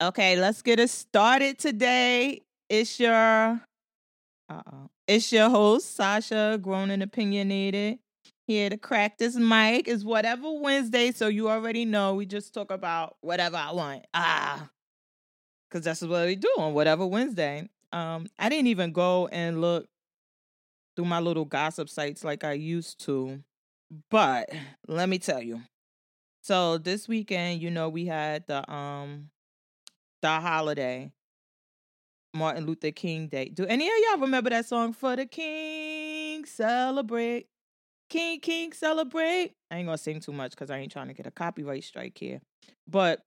Okay, let's get it started today. It's your uh-oh. It's your host, Sasha, grown and opinionated. Here to crack this mic is whatever Wednesday, so you already know we just talk about whatever I want. Ah. Cause that's what we do on whatever Wednesday. Um, I didn't even go and look through my little gossip sites like I used to. But let me tell you. So this weekend, you know, we had the um the holiday, Martin Luther King Day. Do any of y'all remember that song for the King celebrate? King King celebrate. I ain't gonna sing too much because I ain't trying to get a copyright strike here. But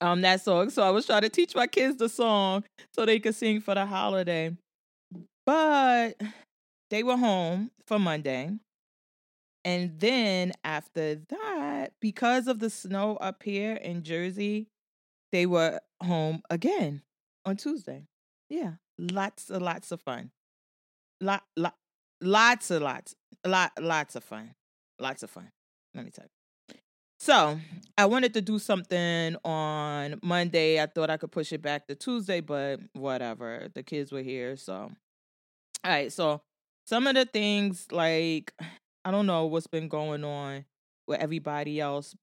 um that song. So I was trying to teach my kids the song so they could sing for the holiday. But they were home for Monday. And then after that, because of the snow up here in Jersey, they were home again on Tuesday. Yeah, lots and lots of fun. Lot, lot, lots and lots, lot, lots of fun. Lots of fun. Let me tell you. So I wanted to do something on Monday. I thought I could push it back to Tuesday, but whatever. The kids were here, so all right. So some of the things like I don't know what's been going on with everybody else,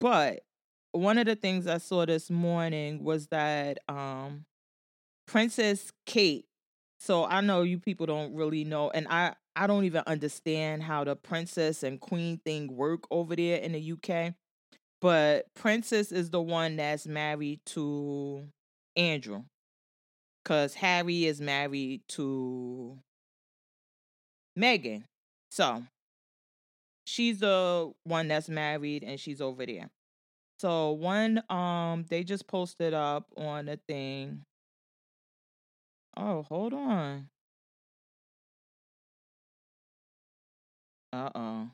but one of the things I saw this morning was that um Princess Kate. So I know you people don't really know, and I I don't even understand how the princess and queen thing work over there in the UK. But Princess is the one that's married to Andrew. Cause Harry is married to Meghan. So she's the one that's married and she's over there. So one um they just posted up on a thing. Oh, hold on. Uh-oh.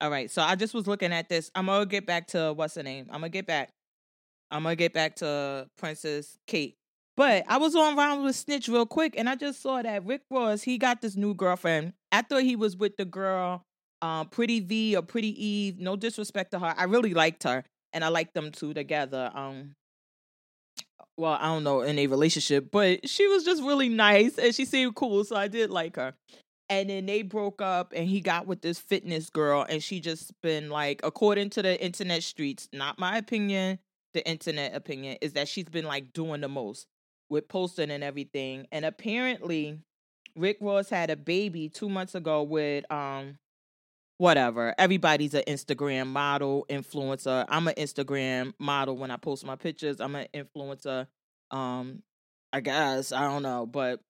All right, so I just was looking at this. I'm gonna get back to what's the name. I'm gonna get back. I'm gonna get back to Princess Kate. But I was on round with Snitch real quick, and I just saw that Rick Ross he got this new girlfriend. I thought he was with the girl um, Pretty Vee or Pretty Eve. No disrespect to her. I really liked her, and I liked them two together. Um, well, I don't know in a relationship, but she was just really nice and she seemed cool, so I did like her. And then they broke up, and he got with this fitness girl, and she just been like, according to the internet streets, not my opinion, the internet opinion is that she's been like doing the most with posting and everything. And apparently, Rick Ross had a baby two months ago with um whatever. Everybody's an Instagram model, influencer. I'm an Instagram model when I post my pictures. I'm an influencer. Um, I guess I don't know, but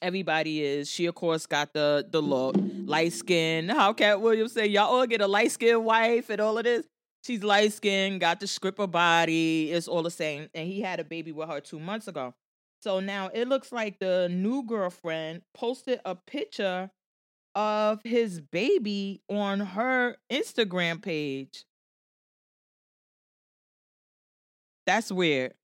everybody is. She of course got the the look, light skin. How Katt Williams say y'all all get a light skin wife and all of this. She's light skinned, got the stripper body. It's all the same. And he had a baby with her two months ago. So now it looks like the new girlfriend posted a picture of his baby on her Instagram page. That's weird.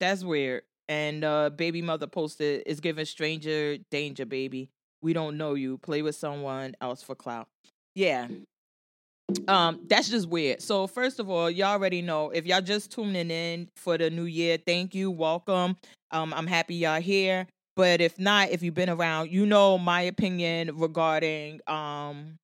That's weird. And uh baby mother posted is giving stranger danger, baby. We don't know you. Play with someone else for clout. Yeah. Um, that's just weird. So first of all, y'all already know if y'all just tuning in for the new year, thank you, welcome. Um, I'm happy y'all here. But if not, if you've been around, you know my opinion regarding um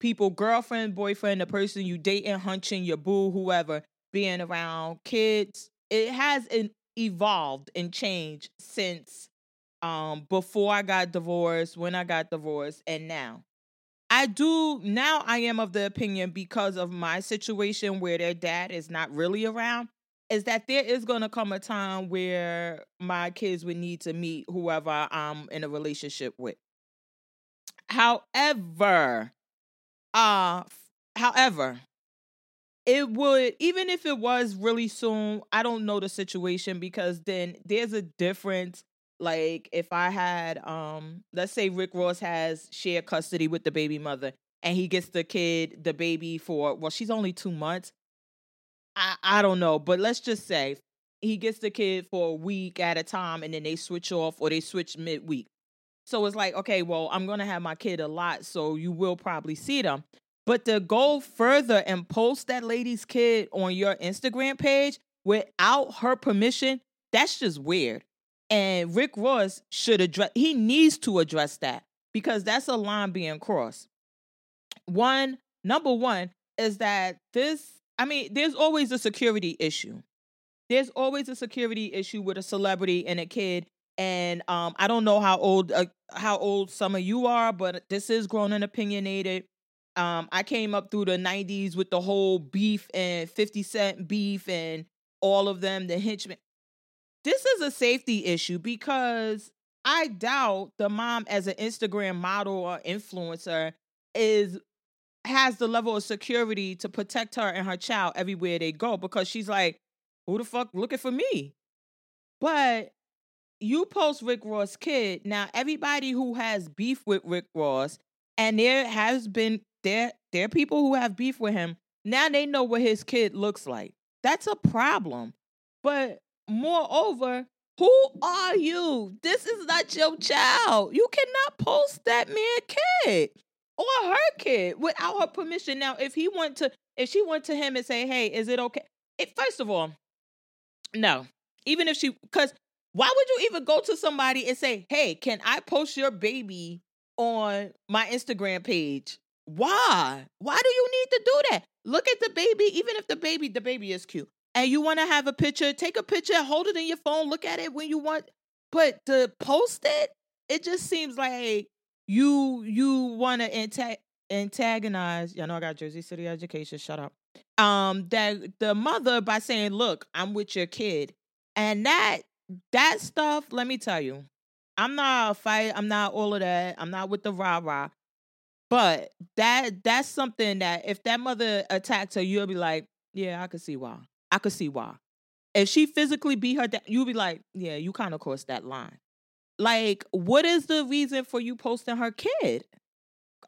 people, girlfriend, boyfriend, the person you dating, hunching, your boo, whoever, being around kids. It has an evolved and changed since um before I got divorced, when I got divorced, and now. I do now I am of the opinion because of my situation where their dad is not really around is that there is going to come a time where my kids would need to meet whoever I'm in a relationship with. However, uh however, it would even if it was really soon, I don't know the situation because then there's a difference like if I had um let's say Rick Ross has shared custody with the baby mother and he gets the kid, the baby for well, she's only 2 months. I, I don't know, but let's just say he gets the kid for a week at a time and then they switch off or they switch midweek. So it's like, okay, well, I'm going to have my kid a lot, so you will probably see them. But to go further and post that lady's kid on your Instagram page without her permission, that's just weird. And Rick Ross should address, he needs to address that because that's a line being crossed. One, number one is that this, I mean, there's always a security issue. There's always a security issue with a celebrity and a kid. And um, I don't know how old uh, how old some of you are, but this is grown and opinionated. Um, I came up through the 90s with the whole beef and 50 Cent beef and all of them, the henchmen. This is a safety issue because I doubt the mom, as an Instagram model or influencer, is has the level of security to protect her and her child everywhere they go because she's like, who the fuck looking for me? But you post Rick Ross kid. Now, everybody who has beef with Rick Ross, and there has been there there are people who have beef with him. Now they know what his kid looks like. That's a problem. But moreover, who are you? This is not your child. You cannot post that man kid or her kid without her permission. Now, if he went to if she went to him and say, "Hey, is it okay?" It, first of all, no. Even if she cuz why would you even go to somebody and say, "Hey, can I post your baby on my Instagram page?" Why? Why do you need to do that? Look at the baby, even if the baby the baby is cute and you want to have a picture, take a picture, hold it in your phone, look at it when you want. But to post it, it just seems like you you want to anta- antagonize. Y'all know I got Jersey City education. Shut up. Um, that the mother by saying, "Look, I'm with your kid," and that that stuff. Let me tell you, I'm not a fight. I'm not all of that. I'm not with the rah rah. But that that's something that if that mother attacked her, you'll be like, yeah, I can see why. I could see why. If she physically beat her down, you'll be like, yeah, you kind of crossed that line. Like, what is the reason for you posting her kid?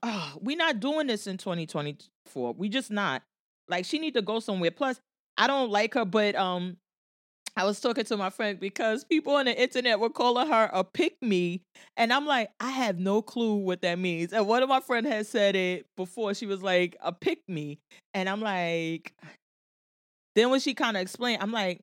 Oh, we're not doing this in 2024. We just not. Like, she need to go somewhere. Plus, I don't like her, but um, I was talking to my friend because people on the internet were calling her a pick me. And I'm like, I have no clue what that means. And one of my friends had said it before. She was like, a pick me. And I'm like, then when she kind of explained, I'm like,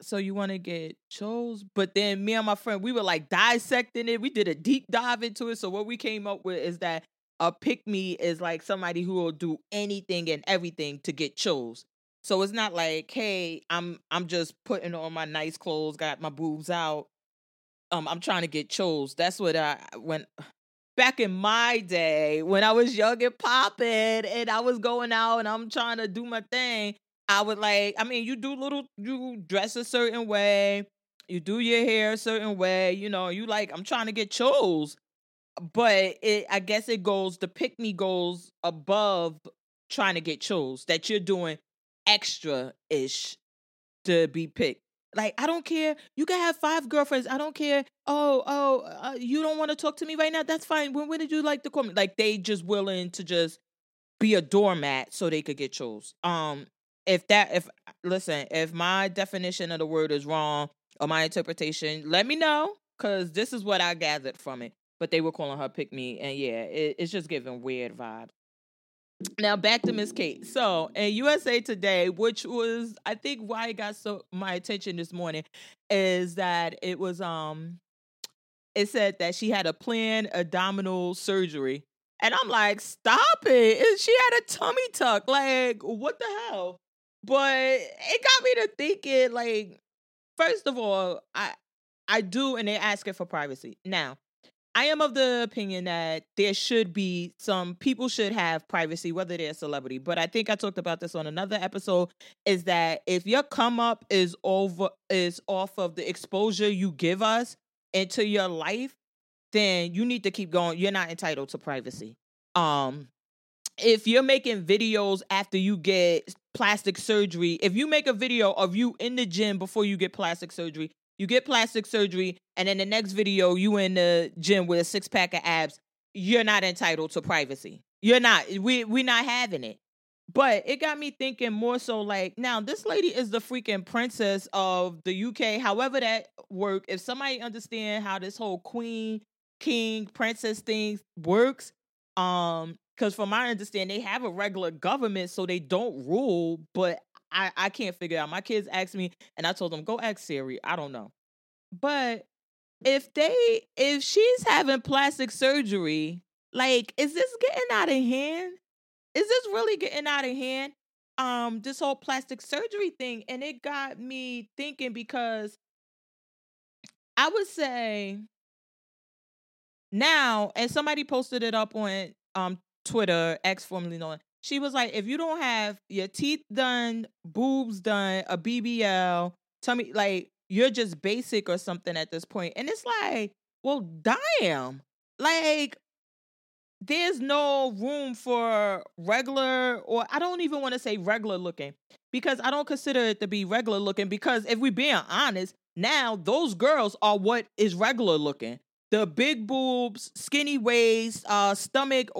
so you want to get chose? But then me and my friend, we were like dissecting it. We did a deep dive into it. So what we came up with is that a pick me is like somebody who will do anything and everything to get chose. So it's not like, hey, I'm I'm just putting on my nice clothes, got my boobs out. Um, I'm trying to get chose. That's what I when back in my day when I was young and popping and I was going out and I'm trying to do my thing. I would like, I mean, you do little, you dress a certain way, you do your hair a certain way, you know, you like, I'm trying to get chose. But it, I guess it goes, the pick me goes above trying to get chose, that you're doing extra ish to be picked. Like, I don't care. You can have five girlfriends. I don't care. Oh, oh, uh, you don't want to talk to me right now? That's fine. When, when did you like to call me? Like, they just willing to just be a doormat so they could get chose. Um, if that if listen, if my definition of the word is wrong or my interpretation, let me know because this is what I gathered from it. But they were calling her pick me, and yeah, it, it's just giving weird vibes. Now back to Miss Kate. So in USA Today, which was I think why it got so my attention this morning, is that it was um it said that she had a planned abdominal surgery. And I'm like, stop it. She had a tummy tuck. Like, what the hell? But it got me to thinking, like, first of all, I I do, and they're asking for privacy. Now, I am of the opinion that there should be some people should have privacy, whether they're a celebrity. But I think I talked about this on another episode. Is that if your come up is over is off of the exposure you give us into your life, then you need to keep going. You're not entitled to privacy. Um, if you're making videos after you get plastic surgery, if you make a video of you in the gym before you get plastic surgery, you get plastic surgery, and then the next video you in the gym with a six pack of abs, you're not entitled to privacy. You're not. We we're not having it. But it got me thinking more so like now this lady is the freaking princess of the UK. However that work, if somebody understand how this whole queen, king, princess thing works, um, because from my understanding, they have a regular government, so they don't rule. But I, I can't figure out. My kids asked me, and I told them, go ask Siri. I don't know. But if they if she's having plastic surgery, like, is this getting out of hand? Is this really getting out of hand? Um, this whole plastic surgery thing, and it got me thinking because I would say now, and somebody posted it up on um Twitter, ex formerly known. She was like, if you don't have your teeth done, boobs done, a BBL, tell me like you're just basic or something at this point. And it's like, well, damn. Like, there's no room for regular, or I don't even want to say regular looking because I don't consider it to be regular looking. Because if we're being honest, now those girls are what is regular looking. The big boobs, skinny waist, uh, stomach.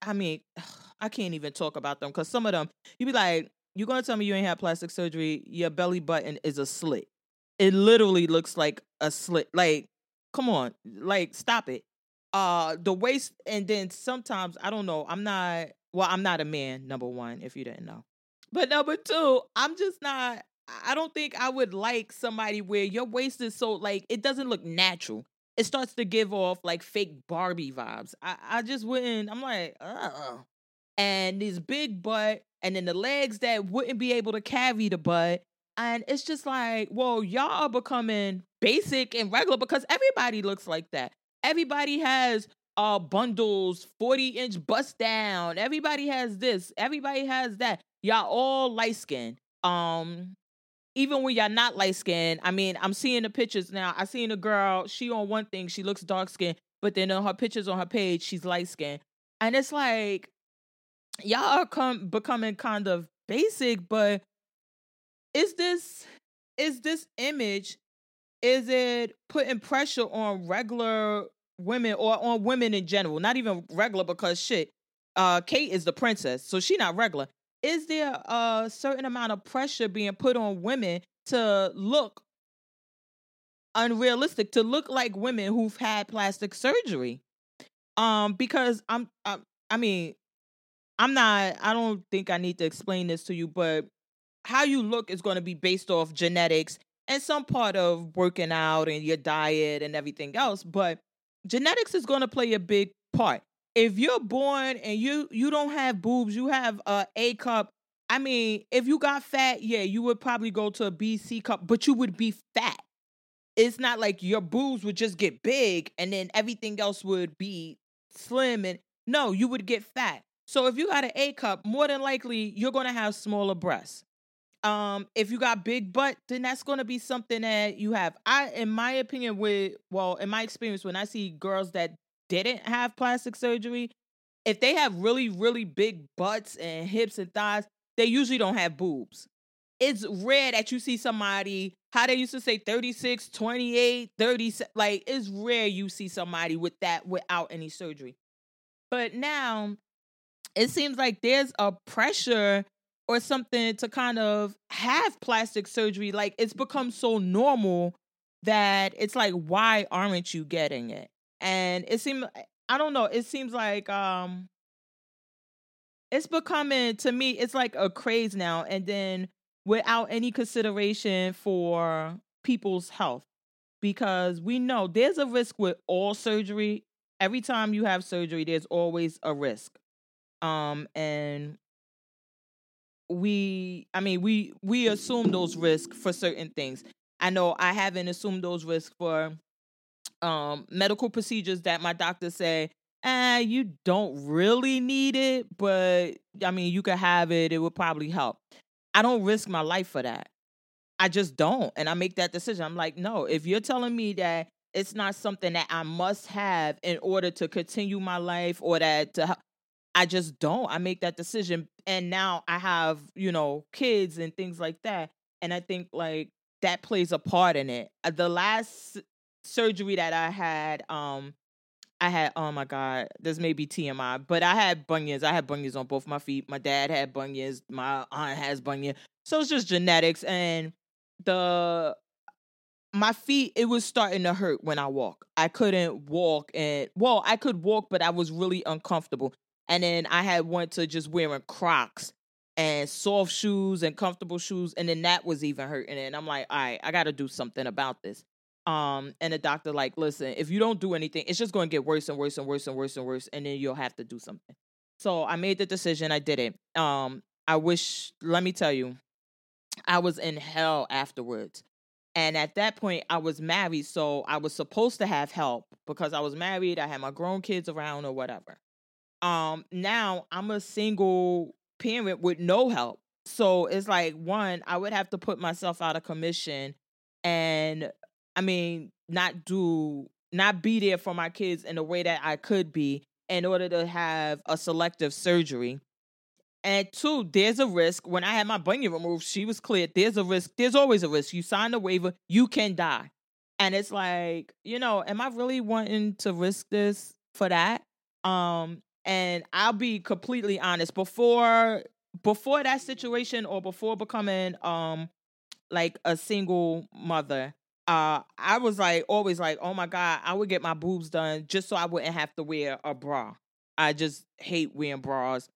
I mean, I can't even talk about them because some of them, you be like, you're gonna tell me you ain't had plastic surgery? Your belly button is a slit. It literally looks like a slit. Like, come on, like stop it. Uh, the waist, and then sometimes I don't know. I'm not. Well, I'm not a man. Number one, if you didn't know, but number two, I'm just not. I don't think I would like somebody where your waist is so like it doesn't look natural. It starts to give off like fake Barbie vibes. I, I just wouldn't. I'm like, uh. And this big butt, and then the legs that wouldn't be able to carry the butt. And it's just like, well, y'all are becoming basic and regular because everybody looks like that. Everybody has uh bundles, 40 inch bust down. Everybody has this. Everybody has that. Y'all all light skinned. Um, even when y'all not light skinned, I mean, I'm seeing the pictures now. I seen a girl, she on one thing, she looks dark skinned, but then on her pictures on her page, she's light skinned. And it's like, y'all are come becoming kind of basic, but is this is this image is it putting pressure on regular women or on women in general? Not even regular because shit, uh, Kate is the princess, so she not regular. Is there a certain amount of pressure being put on women to look unrealistic, to look like women who've had plastic surgery? Um, because I'm, I'm I mean, I'm not. I don't think I need to explain this to you, but how you look is going to be based off genetics and some part of working out and your diet and everything else but genetics is going to play a big part if you're born and you you don't have boobs you have a a cup i mean if you got fat yeah you would probably go to a b c cup but you would be fat. It's not like your boobs would just get big and then everything else would be slim and no you would get fat. So if you got an a cup more than likely you're going to have smaller breasts. Um if you got big butt then that's going to be something that you have. I in my opinion with well in my experience when i see girls that didn't have plastic surgery if they have really really big butts and hips and thighs they usually don't have boobs it's rare that you see somebody how they used to say 36 28 30 like it's rare you see somebody with that without any surgery but now it seems like there's a pressure or something to kind of have plastic surgery. Like it's become so normal that it's like, why aren't you getting it? And it seems, I don't know, it seems like um it's becoming to me, it's like a craze now. And then without any consideration for people's health. Because we know there's a risk with all surgery. Every time you have surgery, there's always a risk. Um, and we i mean we we assume those risks for certain things i know i haven't assumed those risks for um medical procedures that my doctor say eh, you don't really need it but i mean you could have it it would probably help i don't risk my life for that i just don't and i make that decision i'm like no if you're telling me that it's not something that i must have in order to continue my life or that to I just don't. I make that decision. And now I have, you know, kids and things like that. And I think like that plays a part in it. Uh, the last surgery that I had, um, I had, oh my God, this may be TMI, but I had bunions. I had bunions on both my feet. My dad had bunions. My aunt has bunions. So it's just genetics. And the my feet it was starting to hurt when i walk i couldn't walk and well i could walk but i was really uncomfortable And then I had went to just wearing Crocs and soft shoes and comfortable shoes, and then that was even hurting. And I'm like, all right, I got to do something about this. Um, and the doctor like, listen, if you don't do anything, it's just going to get worse and worse and worse and worse and worse, and then you'll have to do something. So I made the decision. I did it. Um, I wish. Let me tell you, I was in hell afterwards. And at that point, I was married, so I was supposed to have help because I was married. I had my grown kids around or whatever. Um, now I'm a single parent with no help. So it's like one, I would have to put myself out of commission and I mean, not do not be there for my kids in the way that I could be in order to have a selective surgery. And two, there's a risk. When I had my bunion removed, she was clear. There's a risk. There's always a risk. You sign the waiver, you can die. And it's like, you know, am I really wanting to risk this for that? Um, and I'll be completely honest, before before that situation or before becoming um like a single mother, uh I was like always like, oh my God, I would get my boobs done just so I wouldn't have to wear a bra. I just hate wearing bras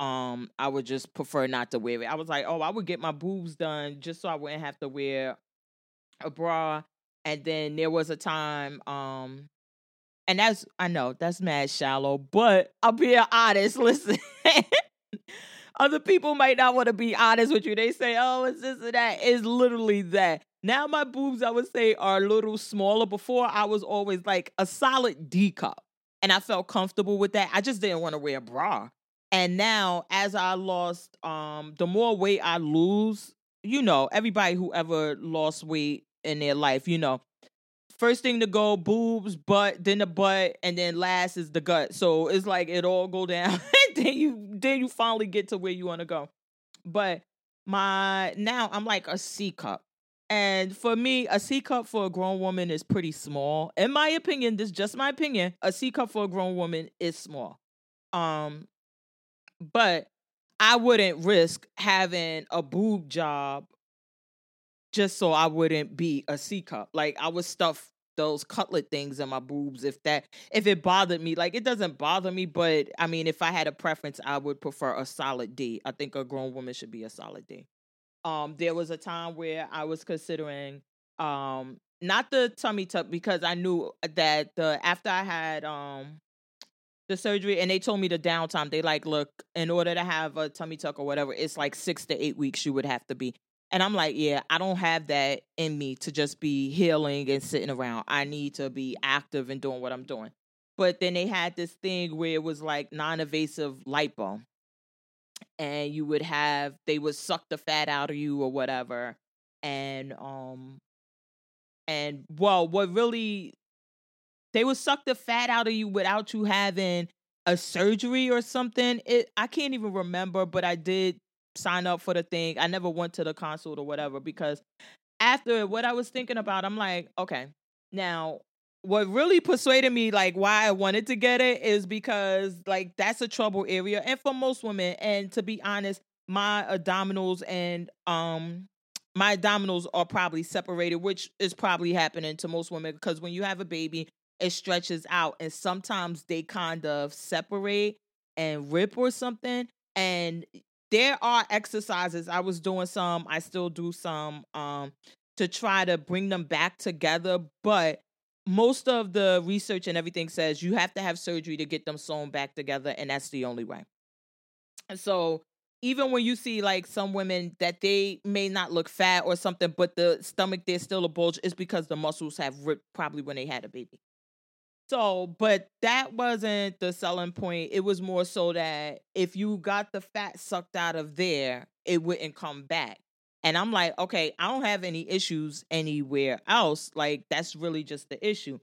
um I would just prefer not to wear it. I was like, oh, I would get my boobs done just so I wouldn't have to wear a bra. And then there was a time, um, and that's I know that's mad shallow, but I'll be honest. Listen, other people might not want to be honest with you. They say, oh, it's this and that. It's literally that. Now my boobs, I would say, are a little smaller. Before I was always like a solid D cup. And I felt comfortable with that. I just didn't want to wear a bra. And now, as I lost, um, the more weight I lose, you know, everybody who ever lost weight in their life, you know, first thing to go, boobs, butt, then the butt, and then last is the gut. So it's like it all go down. then you then you finally get to where you want to go. But my now I'm like a C cup. And for me, a C cup for a grown woman is pretty small. In my opinion, this is just my opinion. A C cup for a grown woman is small. Um, but I wouldn't risk having a boob job just so I wouldn't be a C cup. Like I would stuff those cutlet things in my boobs if that if it bothered me. Like it doesn't bother me, but I mean if I had a preference, I would prefer a solid D. I think a grown woman should be a solid D. Um there was a time where I was considering um not the tummy tuck because I knew that the after I had um the surgery and they told me the downtime. They like, look, in order to have a tummy tuck or whatever, it's like six to eight weeks you would have to be. And I'm like, yeah, I don't have that in me to just be healing and sitting around. I need to be active and doing what I'm doing. But then they had this thing where it was like non-invasive lipo. And you would have they would suck the fat out of you or whatever. And um and well, what really they would suck the fat out of you without you having a surgery or something. It I can't even remember, but I did sign up for the thing. I never went to the consult or whatever because after what I was thinking about, I'm like, okay, now what really persuaded me like why I wanted to get it is because like that's a trouble area and for most women and to be honest my abdominals and um my abdominals are probably separated which is probably happening to most women because when you have a baby it stretches out and sometimes they kind of separate and rip or something and there are exercises i was doing some i still do some um to try to bring them back together but most of the research and everything says you have to have surgery to get them sewn back together and that's the only way and so even when you see like some women that they may not look fat or something but the stomach there's still a bulge is because the muscles have ripped probably when they had a baby so, but that wasn't the selling point. It was more so that if you got the fat sucked out of there, it wouldn't come back. And I'm like, okay, I don't have any issues anywhere else. Like, that's really just the issue.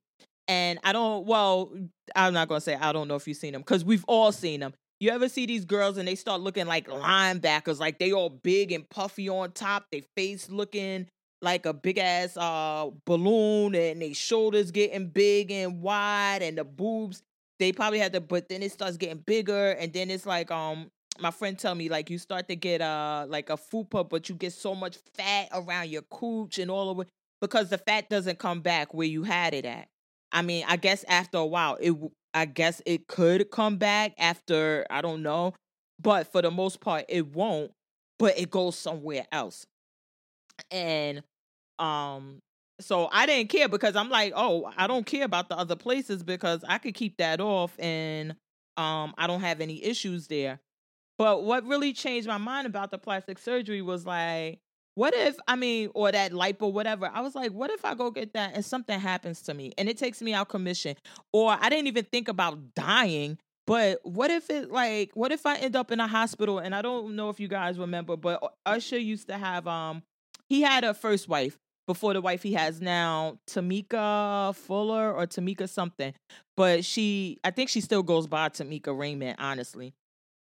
And I don't, well, I'm not going to say I don't know if you've seen them because we've all seen them. You ever see these girls and they start looking like linebackers, like they all big and puffy on top, they face looking like a big ass uh balloon and their shoulders getting big and wide and the boobs they probably had to but then it starts getting bigger and then it's like um my friend tell me like you start to get uh like a fupa but you get so much fat around your cooch and all over because the fat doesn't come back where you had it at i mean i guess after a while it I guess it could come back after, I don't know. But for the most part, it won't, but it goes somewhere else. And um so I didn't care because I'm like, oh, I don't care about the other places because I could keep that off and um I don't have any issues there. But what really changed my mind about the plastic surgery was like, what if I mean, or that lipo, whatever. I was like, what if I go get that and something happens to me and it takes me out commission, or I didn't even think about dying. But what if it like, what if I end up in a hospital and I don't know if you guys remember, but Usher used to have um, he had a first wife before the wife he has now, Tameka Fuller or Tameka something. But she, I think she still goes by Tameka Raymond, honestly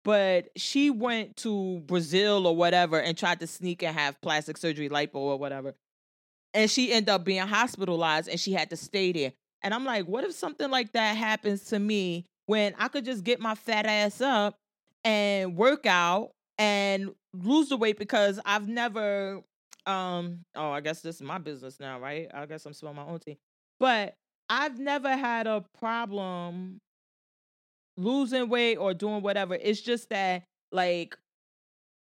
but she went to Brazil or whatever and tried to sneak and have plastic surgery, lipo or whatever. And she ended up being hospitalized and she had to stay there. And I'm like, what if something like that happens to me when I could just get my fat ass up and work out and lose the weight because I've never um oh I guess this is my business now, right? I guess I'm spilling my own tea. But I've never had a problem losing weight or doing whatever. It's just that like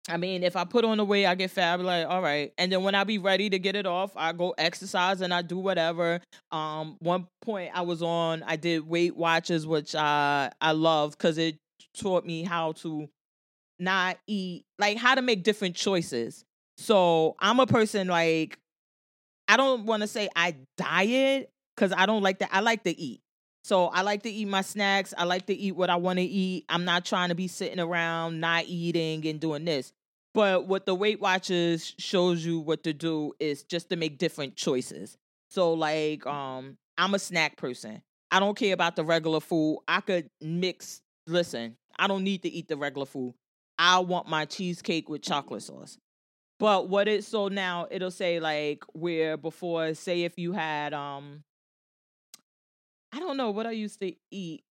I mean, if I put on the weight, I get fat. Like, all right. And then when I be ready to get it off, I go exercise and I do whatever. Um, one point I was on, I did Weight Watchers, which I I love because it taught me how to not eat, like how to make different choices. So I'm a person like I don't want to say I diet because I don't like that. I like to eat. So I like to eat my snacks. I like to eat what I want to eat. I'm not trying to be sitting around not eating and doing this. But what the Weight Watchers shows you what to do is just to make different choices. So like um I'm a snack person. I don't care about the regular food. I could mix listen, I don't need to eat the regular food. I want my cheesecake with chocolate sauce. But what it so now it'll say like where before say if you had um I don't know what I used to eat.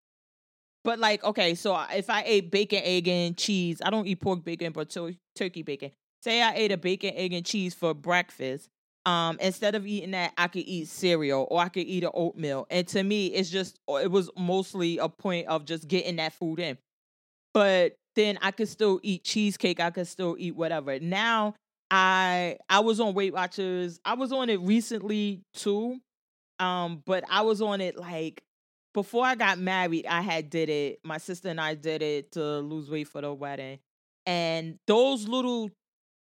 But like, okay, so if I ate bacon, egg, and cheese, I don't eat pork bacon, but tur- turkey bacon. Say I ate a bacon, egg, and cheese for breakfast. Um, instead of eating that, I could eat cereal or I could eat an oatmeal. And to me, it's just uh, it was mostly a point of just getting that food in. But then I could still eat cheesecake. I could still eat whatever. Now I I was on Weight Watchers. I was on it recently too. Um, but I was on it like before I got married, I had did it. My sister and I did it to lose weight for the wedding. And those little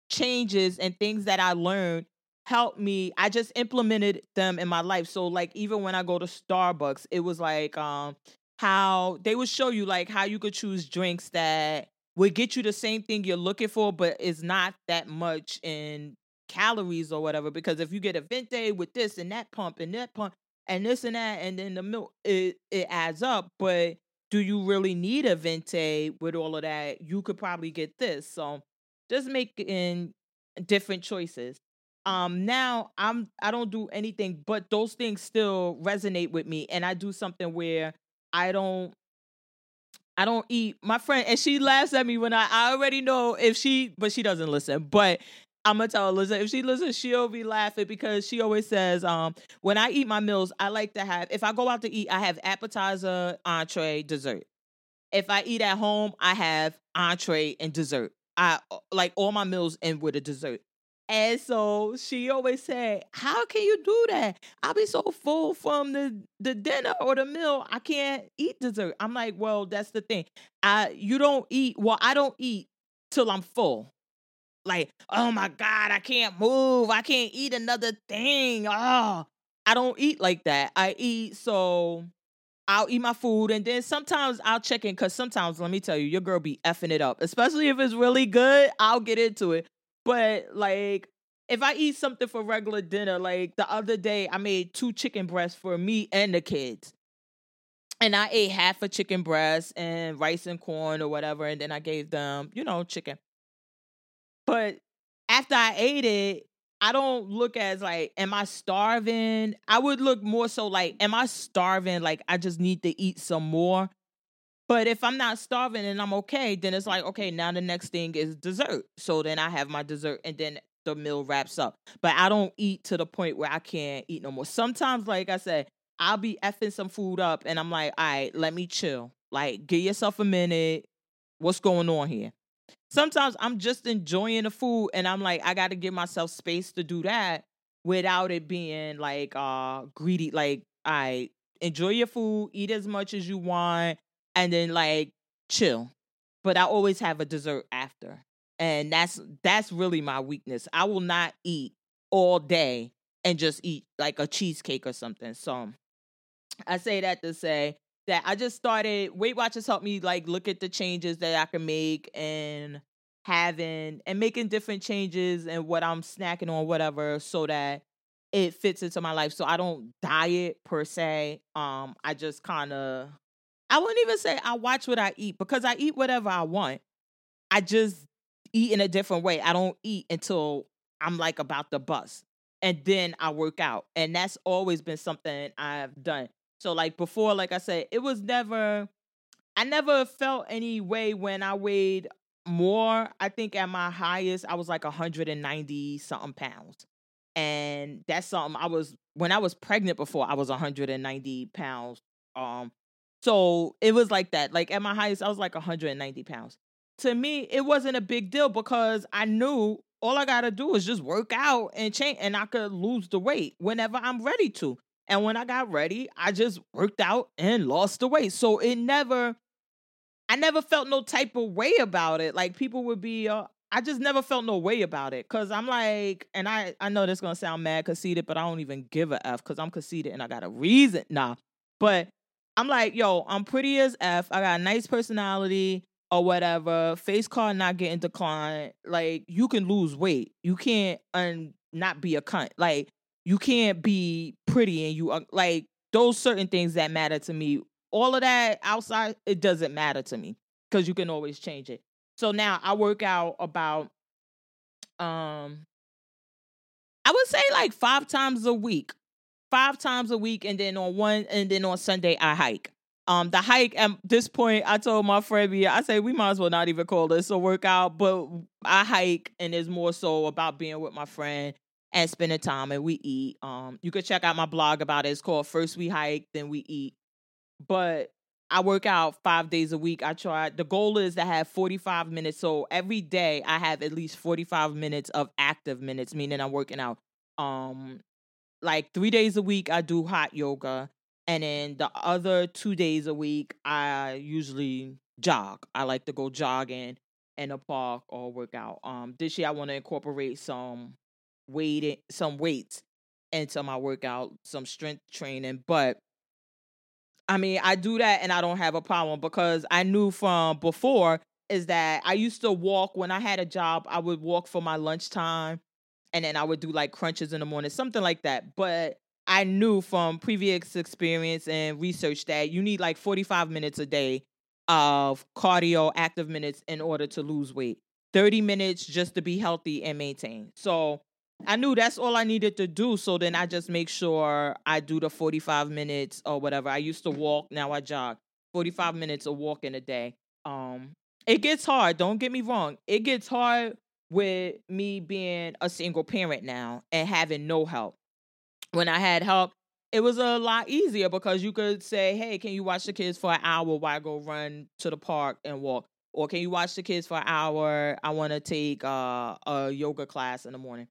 changes and things that I learned helped me. I just implemented them in my life. So like even when I go to Starbucks, it was like um how they would show you like how you could choose drinks that would get you the same thing you're looking for, but is not that much in calories or whatever. Because if you get a venti with this and that pump and that pump and this and that, and then the milk, it, it adds up. But do you really need a venti with all of that? You could probably get this. So just making different choices. Um now I'm I don't do anything, but those things still resonate with me. And I do something where I don't I don't eat my friend and she laughs at me when I I already know if she but she doesn't listen. But I'm gonna tell Liza if she listens, she'll be laughing because she always says, um, when I eat my meals, I like to have if I go out to eat, I have appetizer, entree, dessert. If I eat at home, I have entree and dessert. I like all my meals end with a dessert. And so she always said, How can you do that? I'll be so full from the, the dinner or the meal, I can't eat dessert. I'm like, Well, that's the thing. I you don't eat, well, I don't eat till I'm full like, oh my God, I can't move. I can't eat another thing. Oh, I don't eat like that. I eat so I'll eat my food and then sometimes I'll check in because sometimes let me tell you, your girl be effing it up. Especially if it's really good, I'll get into it. But like if I eat something for regular dinner, like the other day I made two chicken breasts for me and the kids. And I ate half a chicken breast and rice and corn or whatever, and then I gave them, you know, chicken. But after I ate it, I don't look as like, am I starving? I would look more so like, am I starving? Like, I just need to eat some more. But if I'm not starving and I'm okay, then it's like, okay, now the next thing is dessert. So then I have my dessert and then the meal wraps up. But I don't eat to the point where I can't eat no more. Sometimes, like I said, I'll be effing some food up and I'm like, all right, let me chill. Like, give yourself a minute. What's going on here? Sometimes I'm just enjoying the food and I'm like, I gotta give myself space to do that without it being like uh greedy. Like, I enjoy your food, eat as much as you want, and then like chill. But I always have a dessert after. And that's that's really my weakness. I will not eat all day and just eat like a cheesecake or something. So I say that to say that I just started Weight Watchers helped me like look at the changes that I can make and having and making different changes and what I'm snacking on, whatever, so that it fits into my life. So I don't diet per se. Um, I just kind of I wouldn't even say I watch what I eat because I eat whatever I want. I just eat in a different way. I don't eat until I'm like about to bust. And then I work out. And that's always been something I've done. So like before, like I said, it was never I never felt any way when I weighed more. I think at my highest, I was like 190 something pounds. And that's something I was when I was pregnant before, I was 190 pounds. Um, so it was like that. Like at my highest, I was like 190 pounds. To me, it wasn't a big deal because I knew all I gotta do is just work out and change, and I could lose the weight whenever I'm ready to. And when I got ready, I just worked out and lost the weight. So it never, I never felt no type of way about it. Like people would be, uh, I just never felt no way about it. Cause I'm like, and I, I know this gonna sound mad conceited, but I don't even give a F because I'm conceited and I got a reason. Nah. But I'm like, yo, I'm pretty as F. I got a nice personality or whatever. Face card not getting declined. Like, you can lose weight. You can't un- not be a cunt. Like, you can't be pretty and you are like those certain things that matter to me. All of that outside, it doesn't matter to me because you can always change it. So now I work out about um I would say like five times a week. Five times a week, and then on one and then on Sunday I hike. Um, the hike at this point, I told my friend, yeah, I say we might as well not even call this a workout, but I hike and it's more so about being with my friend and spend spending time and we eat. Um, you could check out my blog about it. It's called First We Hike, Then We Eat. But I work out five days a week. I try. The goal is to have 45 minutes. So every day I have at least 45 minutes of active minutes, meaning I'm working out. Um, like three days a week I do hot yoga, and then the other two days a week I usually jog. I like to go jogging in a park or work out. Um, this year I want to incorporate some weight some weights into my workout, some strength training. But I mean, I do that and I don't have a problem because I knew from before is that I used to walk when I had a job, I would walk for my lunchtime and then I would do like crunches in the morning, something like that. But I knew from previous experience and research that you need like 45 minutes a day of cardio active minutes in order to lose weight. 30 minutes just to be healthy and maintain. So I knew that's all I needed to do. So then I just make sure I do the 45 minutes or whatever. I used to walk, now I jog. 45 minutes of walk in a day. Um, it gets hard, don't get me wrong. It gets hard with me being a single parent now and having no help. When I had help, it was a lot easier because you could say, Hey, can you watch the kids for an hour while I go run to the park and walk? Or can you watch the kids for an hour? I want to take uh, a yoga class in the morning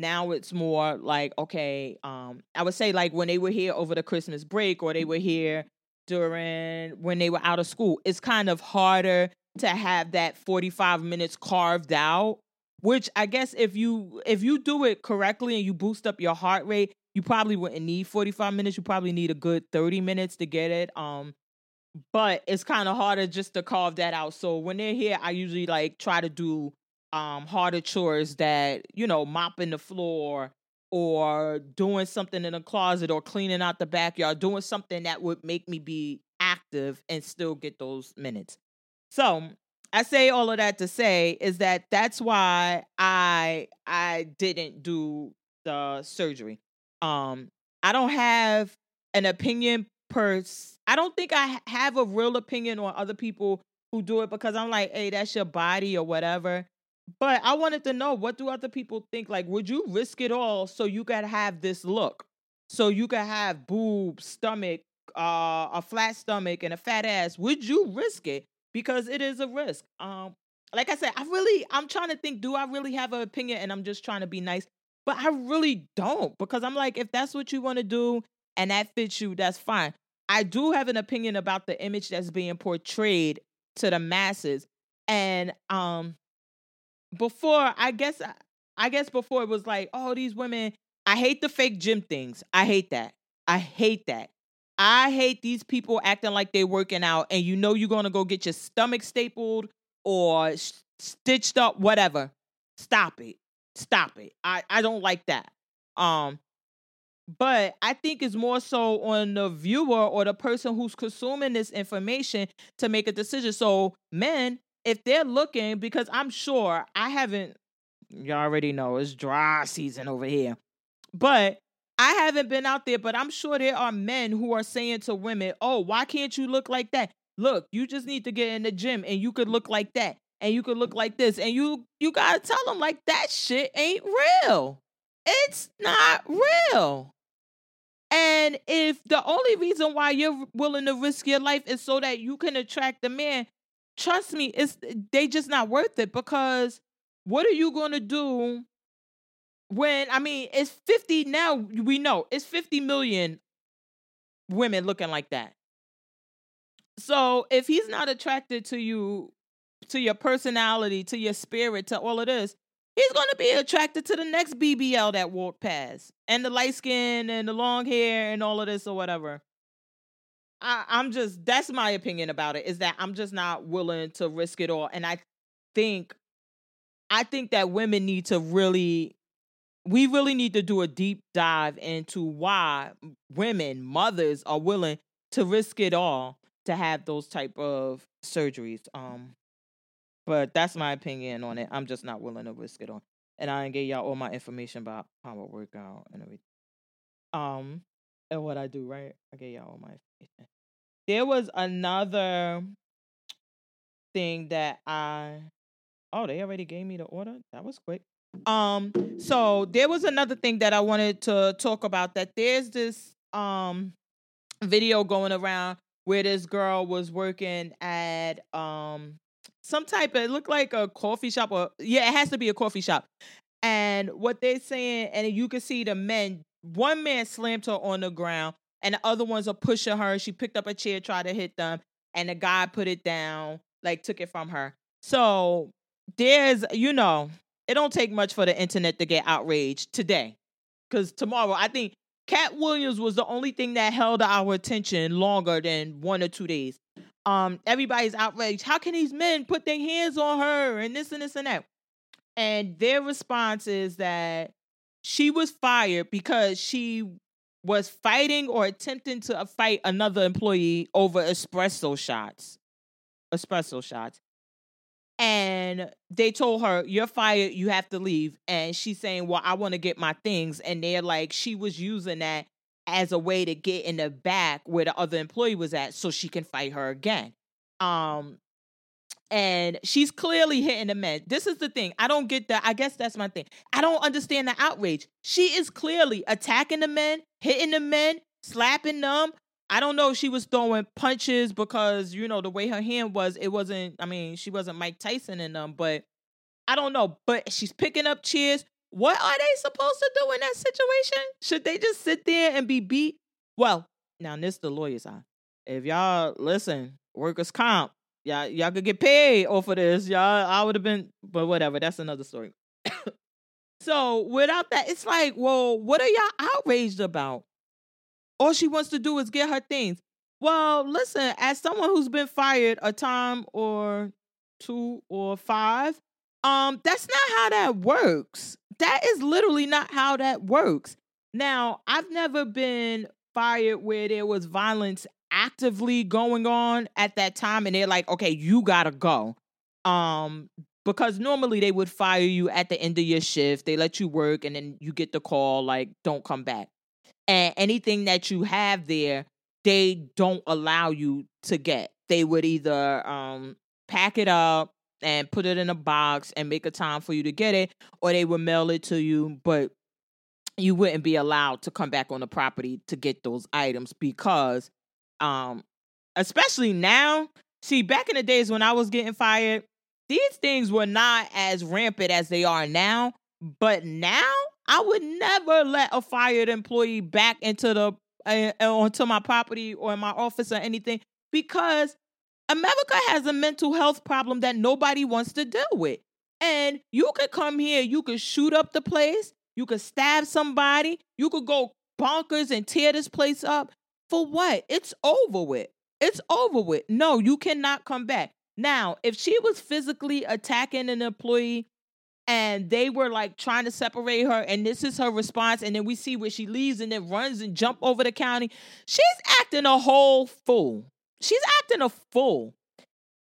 now it's more like okay um i would say like when they were here over the christmas break or they were here during when they were out of school it's kind of harder to have that 45 minutes carved out which i guess if you if you do it correctly and you boost up your heart rate you probably wouldn't need 45 minutes. You probably need a good 30 minutes to get it um but it's kind of harder just to carve that out. So when they're here i usually like try to do um harder chores that you know mopping the floor or doing something in the closet or cleaning out the backyard doing something that would make me be active and still get those minutes. So i say all of that to say is that that's why i i didn't do the surgery. Um i don't have an opinion per i don't think i have a real opinion on other people who do it because i'm like hey that's your body or whatever but I wanted to know what do other people think? Like, would you risk it all so you could have this look? so you could have boob, stomach, uh, a flat stomach, and a fat ass, would you risk it? Because it is a risk. Um, like I said, I really, I'm trying to think, do I really have an opinion? And I'm just trying to be nice, but I really don't because I'm like, if that's what you want to do and that fits you, that's fine. I do have an opinion about the image that's being portrayed to the masses. And um before, I guess I guess before it was like, oh, these women, I hate the fake gym things. I hate that. I hate that. I hate these people acting like they're working out and you know you're going to go get your stomach stapled or stitched up whatever. Stop it. Stop it. I I don't like that. Um but I think it's more so on the viewer or the person who's consuming this information to make a decision. So, men, if they're looking, because I'm sure I haven't, you already know it's dry season over here, but I haven't been out there, but I'm sure there are men who are saying to women, oh, why can't you look like that? Look, you just need to get in the gym and you could look like that and you could look like this and you you got to tell them like that shit ain't real. It's not real. And if the only reason why you're willing to risk your life is so that you can attract the man, trust me, it's eh, they just not worth it because what are you going to do when I mean, it's 50 now we know. It's 50 million women looking like that. So, if he's not attracted to you to your personality, to your spirit, to all of this, he's going to be attracted to the next BBL that walked past and the light skin and the long hair and all of this or whatever. I, I'm just, that's my opinion about it is that I'm just not willing to risk it all. And I think, I think that women need to really, we really need to do a deep dive into why women, mothers are willing to risk it all to have those type of surgeries. Um, but that's my opinion on it. I'm just not willing to risk it on. And I gave y'all all my information about how I work out and everything. Um, and what I do, right? I gave y'all all my information. There was another thing that I oh, they already gave me the order. That was quick. Um, so there was another thing that I wanted to talk about that there's this um video going around where this girl was working at um some type of it looked like a coffee shop or yeah, it has to be a coffee shop. And what they're saying, and you can see the men, one man slammed her on the ground, and the other ones are pushing her. She picked up a chair, tried to hit them, and the guy put it down, like took it from her. So there's, you know, it don't take much for the internet to get outraged today. Cause tomorrow, I think Katt Williams was the only thing that held our attention longer than one or two days um everybody's outraged how can these men put their hands on her and this and this and that and their response is that she was fired because she was fighting or attempting to fight another employee over espresso shots espresso shots. And they told her you're fired you have to leave. And she's saying well i want to get my things. And they're like she was using that as a way to get in the back where the other employee was at so she can fight her again. Um and she's clearly hitting the men. This is the thing. I don't get that. I guess that's my thing. I don't understand the outrage. She is clearly attacking the men, hitting the men, slapping them. I don't know if she was throwing punches because, you know, the way her hand was, it wasn't, I mean, she wasn't Mike Tyson in them, but I don't know. But she's picking up chairs. What are they supposed to do in that situation? Should they just sit there and be beat? Well, now this the lawyer's eye. If y'all listen, workers comp, y'all y'all could get paid off of this. Y'all, I would have been, but whatever. That's another story. so without that, it's like, well, what are y'all outraged about? All she wants to do is get her things. Well, listen, as someone who's been fired a time or two or five, um, that's not how that works. That is literally not how that works. Now, I've never been fired where there was violence actively going on at that time and they're like, "Okay, you got to go." Um because normally they would fire you at the end of your shift. They let you work and then you get the call like, "Don't come back." And anything that you have there, they don't allow you to get. They would either um pack it up and put it in a box and make a time for you to get it, or they will mail it to you. But you wouldn't be allowed to come back on the property to get those items because um especially now see back in the days when i was getting fired these things were not as rampant as they are now but now i would never let a fired employee back into the uh, onto my property or my office or anything because america has a mental health problem that nobody wants to deal with and you could come here you could shoot up the place you could stab somebody. You could go bonkers and tear this place up. For what? It's over with. It's over with. No, you cannot come back. Now, if she was physically attacking an employee and they were like trying to separate her and this is her response and then we see where she leaves and then runs and jump over the county, she's acting a whole fool. She's acting a fool.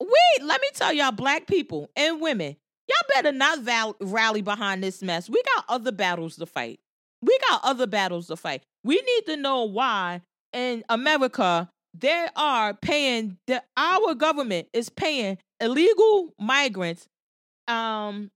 Wait, let me tell y'all, black people and women, Y'all better not val- rally behind this mess. We got other battles to fight. We got other battles to fight. We need to know why in America they are paying the our government is paying illegal migrants um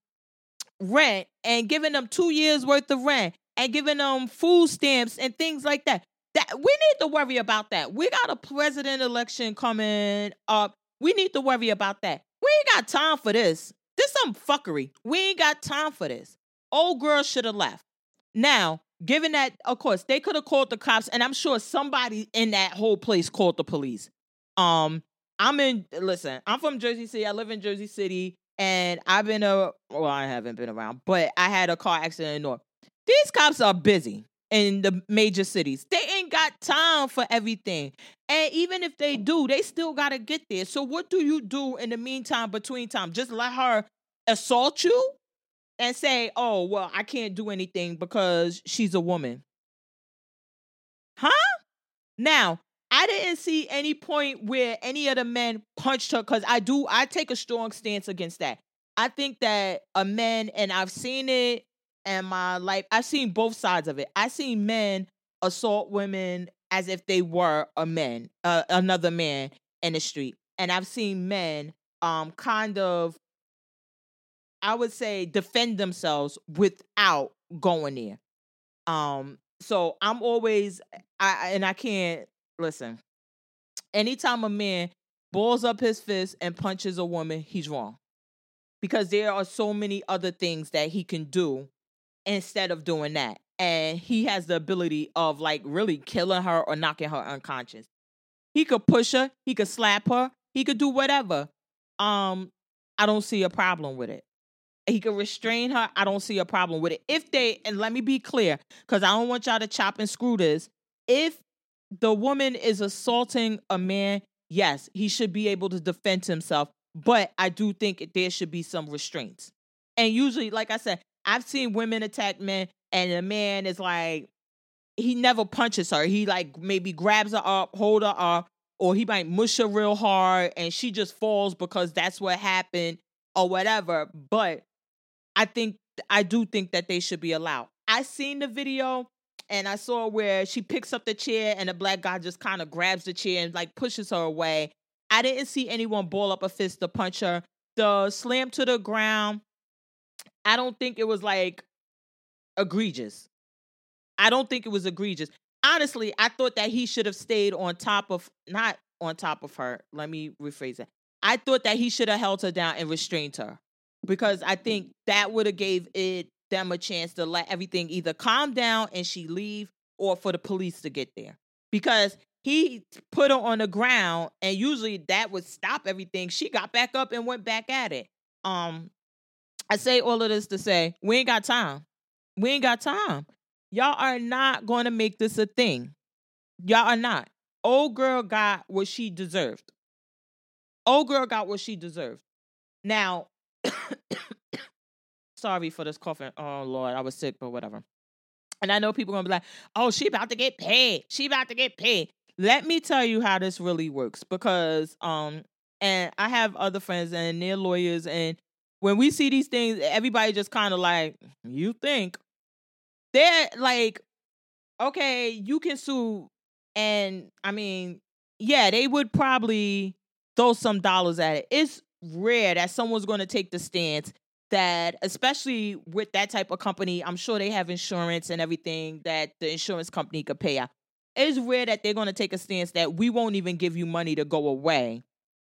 rent and giving them 2 years worth of rent and giving them food stamps and things like that. That we need to worry about that. We got a president election coming up. We need to worry about that. We ain't got time for this. This some fuckery. We ain't got time for this. Old girl should have left. Now, given that, of course, they could have called the cops, and I'm sure somebody in that whole place called the police. Um, I'm in. Listen, I'm from Jersey City. I live in Jersey City, and I've been a. Well, I haven't been around, but I had a car accident in North. These cops are busy in the major cities. They ain't got time for everything. And even if they do, they still got to get there. So what do you do in the meantime between time? Just let her assault you and say, "Oh, well, I can't do anything because she's a woman." Huh? Now, I didn't see any point where any of the men punched her cuz I do I take a strong stance against that. I think that a man and I've seen it in my life, I've seen both sides of it. I've seen men assault women as if they were a man, uh, another man in the street, and I've seen men um kind of, I would say, defend themselves without going there. Um, so I'm always, I and I can't listen. Anytime a man balls up his fist and punches a woman, he's wrong because there are so many other things that he can do instead of doing that. And he has the ability of like really killing her or knocking her unconscious. He could push her, he could slap her, he could do whatever. Um, I don't see a problem with it. He could restrain her. I don't see a problem with it. If they, and let me be clear, because I don't want y'all to chop and screw this. If the woman is assaulting a man, yes, he should be able to defend himself. But I do think there should be some restraints. And usually, like I said, I've seen women attack men, and the man is like, he never punches her. He like maybe grabs her up, hold her up, or he might mush her real hard, and she just falls because that's what happened or whatever. But I think I do think that they should be allowed. I seen the video and I saw where she picks up the chair and the black guy just kind of grabs the chair and like pushes her away. I didn't see anyone ball up a fist to punch her. The slam to the ground I don't think it was like egregious. I don't think it was egregious. Honestly, I thought that he should have stayed on top of not on top of her. Let me rephrase it. I thought that he should have held her down and restrained her because I think that would have gave it them a chance to let everything either calm down and she leave or for the police to get there. Because he put her on the ground and usually that would stop everything. She got back up and went back at it. Um I say all of this to say we ain't got time. We ain't got time. Y'all are not going to make this a thing. Y'all are not. Old girl got what she deserved. Old girl got what she deserved. Now, sorry for this coughing. Oh Lord, I was sick, but whatever. And I know people gonna be like, "Oh, she about to get paid. She about to get paid." Let me tell you how this really works because um, and I have other friends and they're lawyers and when we see these things, everybody just kind of like, you think they're like, okay, you can sue. And I mean, yeah, they would probably throw some dollars at it. It's rare that someone's going to take the stance that especially with that type of company, I'm sure they have insurance and everything that the insurance company could pay out. It's rare that they're going to take a stance that we won't even give you money to go away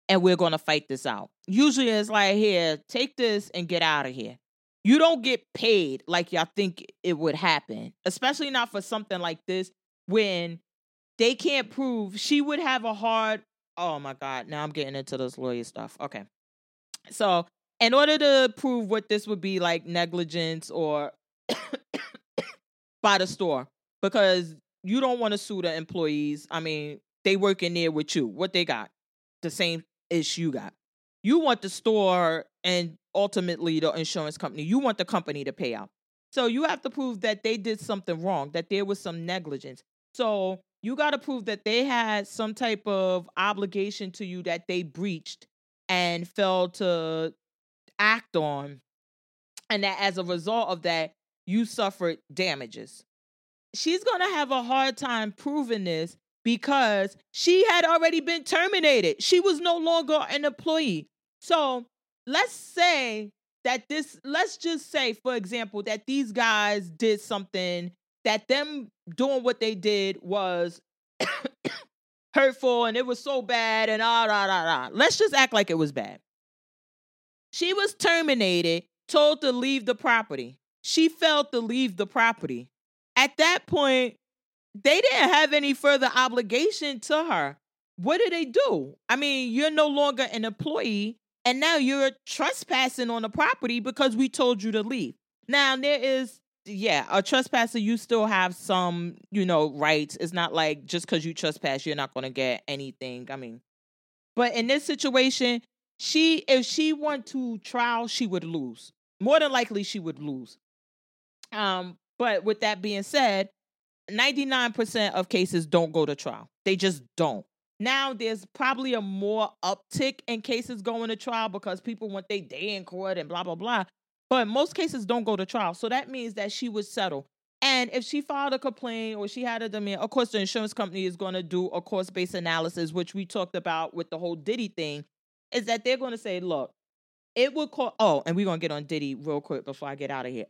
and we're going to fight this out. Usually it's like, here, take this and get out of here. You don't get paid like y'all think it would happen, especially not for something like this when they can't prove she would have a hard. Oh my God, now I'm getting into this lawyer stuff. Okay. So, in order to prove what this would be like negligence or by the store, because you don't want to sue the employees. I mean, they work in there with you. What they got? The same issue you got. You want the store and ultimately the insurance company, you want the company to pay out. So you have to prove that they did something wrong, that there was some negligence. So you got to prove that they had some type of obligation to you that they breached and failed to act on. And that as a result of that, you suffered damages. She's going to have a hard time proving this because she had already been terminated. She was no longer an employee. So let's say that this, let's just say, for example, that these guys did something that them doing what they did was hurtful and it was so bad and ah, da, da. Let's just act like it was bad. She was terminated, told to leave the property. She failed to leave the property. At that point, they didn't have any further obligation to her. What did they do? I mean, you're no longer an employee, and now you're trespassing on the property because we told you to leave. Now, there is, yeah, a trespasser, you still have some, you know, rights. It's not like just because you trespass, you're not going to get anything. I mean, but in this situation, she, if she went to trial, she would lose. More than likely, she would lose. Um, but with that being said, 99% of cases don't go to trial. They just don't. Now there's probably a more uptick in cases going to trial because people want their day in court and blah blah blah. But most cases don't go to trial. So that means that she would settle. And if she filed a complaint or she had a demand, of course the insurance company is going to do a cost-based analysis, which we talked about with the whole Diddy thing, is that they're going to say, look, it would cost. Oh, and we're going to get on Diddy real quick before I get out of here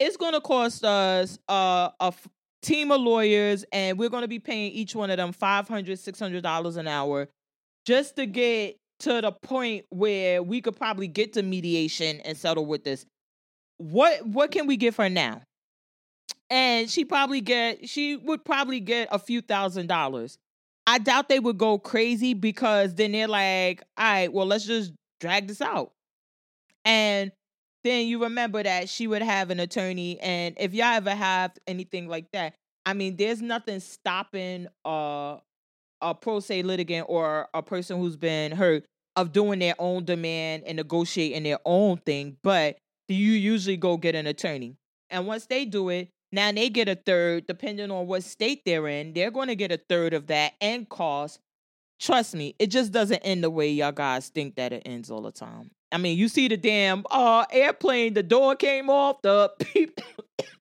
it's going to cost us uh, a f- team of lawyers, and we're going to be paying each one of them $500, $600 an hour just to get to the point where we could probably get to mediation and settle with this. What what can we give her now? And she probably get she would probably get a few thousand dollars. I doubt they would go crazy because then they're like, all right, well, let's just drag this out. And then you remember that she would have an attorney. And if y'all ever have anything like that, I mean, there's nothing stopping uh, a pro se litigant or a person who's been hurt of doing their own demand and negotiating their own thing. But do you usually go get an attorney. And once they do it, now they get a third, depending on what state they're in, they're going to get a third of that and cost. Trust me, it just doesn't end the way y'all guys think that it ends all the time. I mean, you see the damn uh, airplane, the door came off, the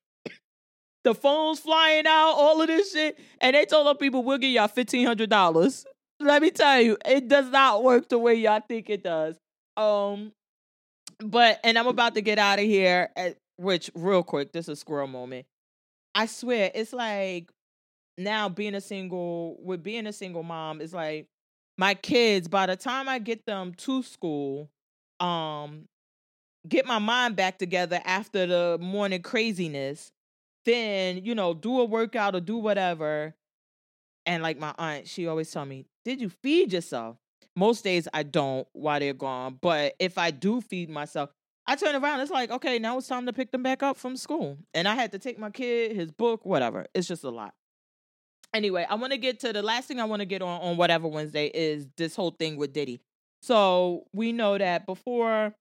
the phones flying out, all of this shit. And they told the people, we'll give y'all $1,500. Let me tell you, it does not work the way y'all think it does. Um, but, and I'm about to get out of here, at, which, real quick, this is a squirrel moment. I swear, it's like now being a single, with being a single mom, it's like my kids, by the time I get them to school, um get my mind back together after the morning craziness then you know do a workout or do whatever. And like my aunt she always tell me did you feed yourself? Most days i don't while they're gone but if i do feed myself i turn around it's like okay now it's time to pick them back up from school. And i had to take my kid his book whatever it's just a lot. Anyway i want to get to the last thing i want to get on on whatever wednesday is this whole thing with diddy. So we know that before,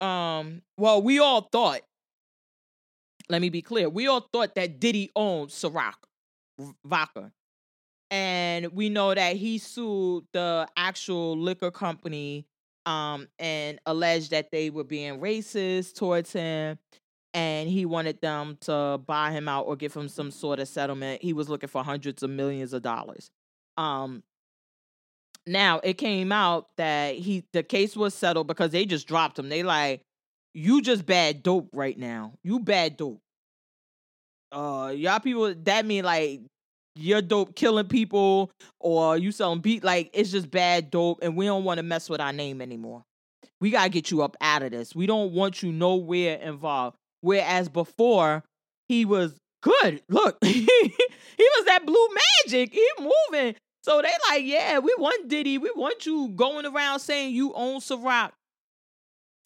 um, well, we all thought, let me be clear, we all thought that Diddy owned Ciroc vodka. And we know that he sued the actual liquor company um, and alleged that they were being racist towards him and he wanted them to buy him out or give him some sort of settlement. He was looking for hundreds of millions of dollars. Um, now it came out that he the case was settled because they just dropped him. They like, you just bad dope right now. You bad dope. Uh y'all people that mean like you're dope killing people or you selling beat like it's just bad dope and we don't want to mess with our name anymore. We gotta get you up out of this. We don't want you nowhere involved. Whereas before he was good. Look, he was that blue magic. He moving. So they like, yeah, we want Diddy. We want you going around saying you own Ciroc.